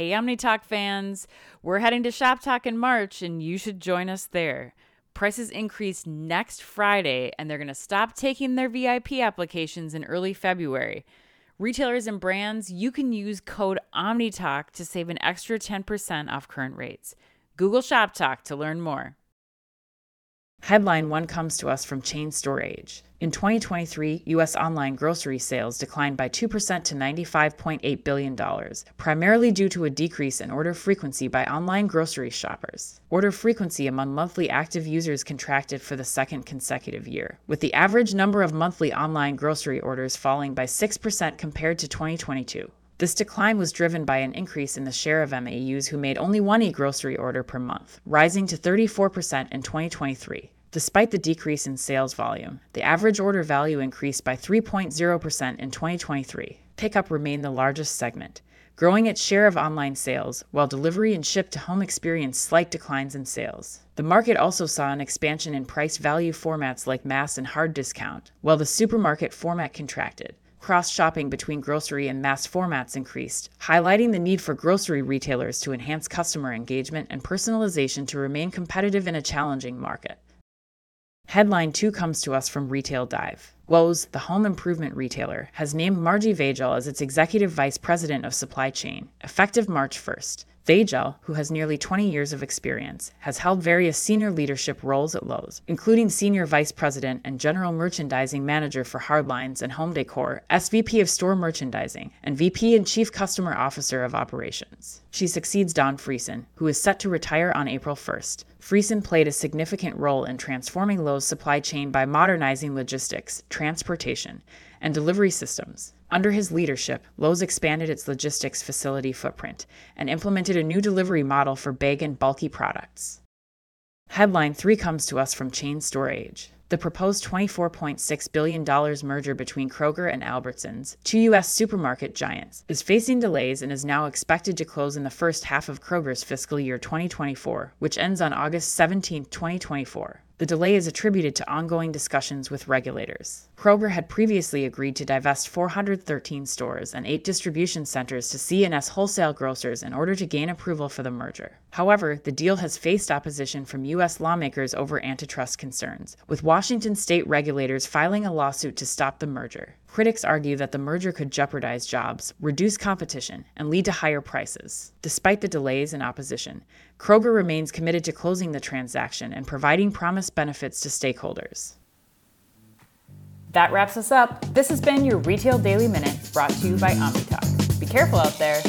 Hey, OmniTalk fans, we're heading to Shoptalk in March, and you should join us there. Prices increase next Friday, and they're going to stop taking their VIP applications in early February. Retailers and brands, you can use code OmniTalk to save an extra 10% off current rates. Google Shoptalk to learn more. Headline one comes to us from Chain Store Age. In 2023, U.S. online grocery sales declined by 2% to $95.8 billion, primarily due to a decrease in order frequency by online grocery shoppers. Order frequency among monthly active users contracted for the second consecutive year, with the average number of monthly online grocery orders falling by 6% compared to 2022. This decline was driven by an increase in the share of MAUs who made only one e grocery order per month, rising to 34% in 2023. Despite the decrease in sales volume, the average order value increased by 3.0% in 2023. Pickup remained the largest segment, growing its share of online sales, while delivery and ship to home experienced slight declines in sales. The market also saw an expansion in price value formats like mass and hard discount, while the supermarket format contracted. Cross shopping between grocery and mass formats increased, highlighting the need for grocery retailers to enhance customer engagement and personalization to remain competitive in a challenging market. Headline 2 comes to us from Retail Dive. Lowe's, the home improvement retailer, has named Margi Vagell as its executive vice president of supply chain, effective March 1st. Vagell, who has nearly 20 years of experience, has held various senior leadership roles at Lowe's, including Senior Vice President and General Merchandising Manager for Hardlines and Home Decor, SVP of Store Merchandising, and VP and Chief Customer Officer of Operations. She succeeds Don Frieson, who is set to retire on April 1st. Frieson played a significant role in transforming Lowe's supply chain by modernizing logistics, transportation, and delivery systems. Under his leadership, Lowe's expanded its logistics facility footprint and implemented a new delivery model for big and bulky products. Headline 3 comes to us from Chain Store Age. The proposed $24.6 billion merger between Kroger and Albertsons, two U.S. supermarket giants, is facing delays and is now expected to close in the first half of Kroger's fiscal year 2024, which ends on August 17, 2024. The delay is attributed to ongoing discussions with regulators. Kroger had previously agreed to divest 413 stores and eight distribution centers to C&S wholesale grocers in order to gain approval for the merger. However, the deal has faced opposition from U.S. lawmakers over antitrust concerns, with Washington state regulators filing a lawsuit to stop the merger. Critics argue that the merger could jeopardize jobs, reduce competition, and lead to higher prices. Despite the delays and opposition, Kroger remains committed to closing the transaction and providing promised benefits to stakeholders. That wraps us up. This has been your Retail Daily Minute brought to you by OmniTalk. Be careful out there.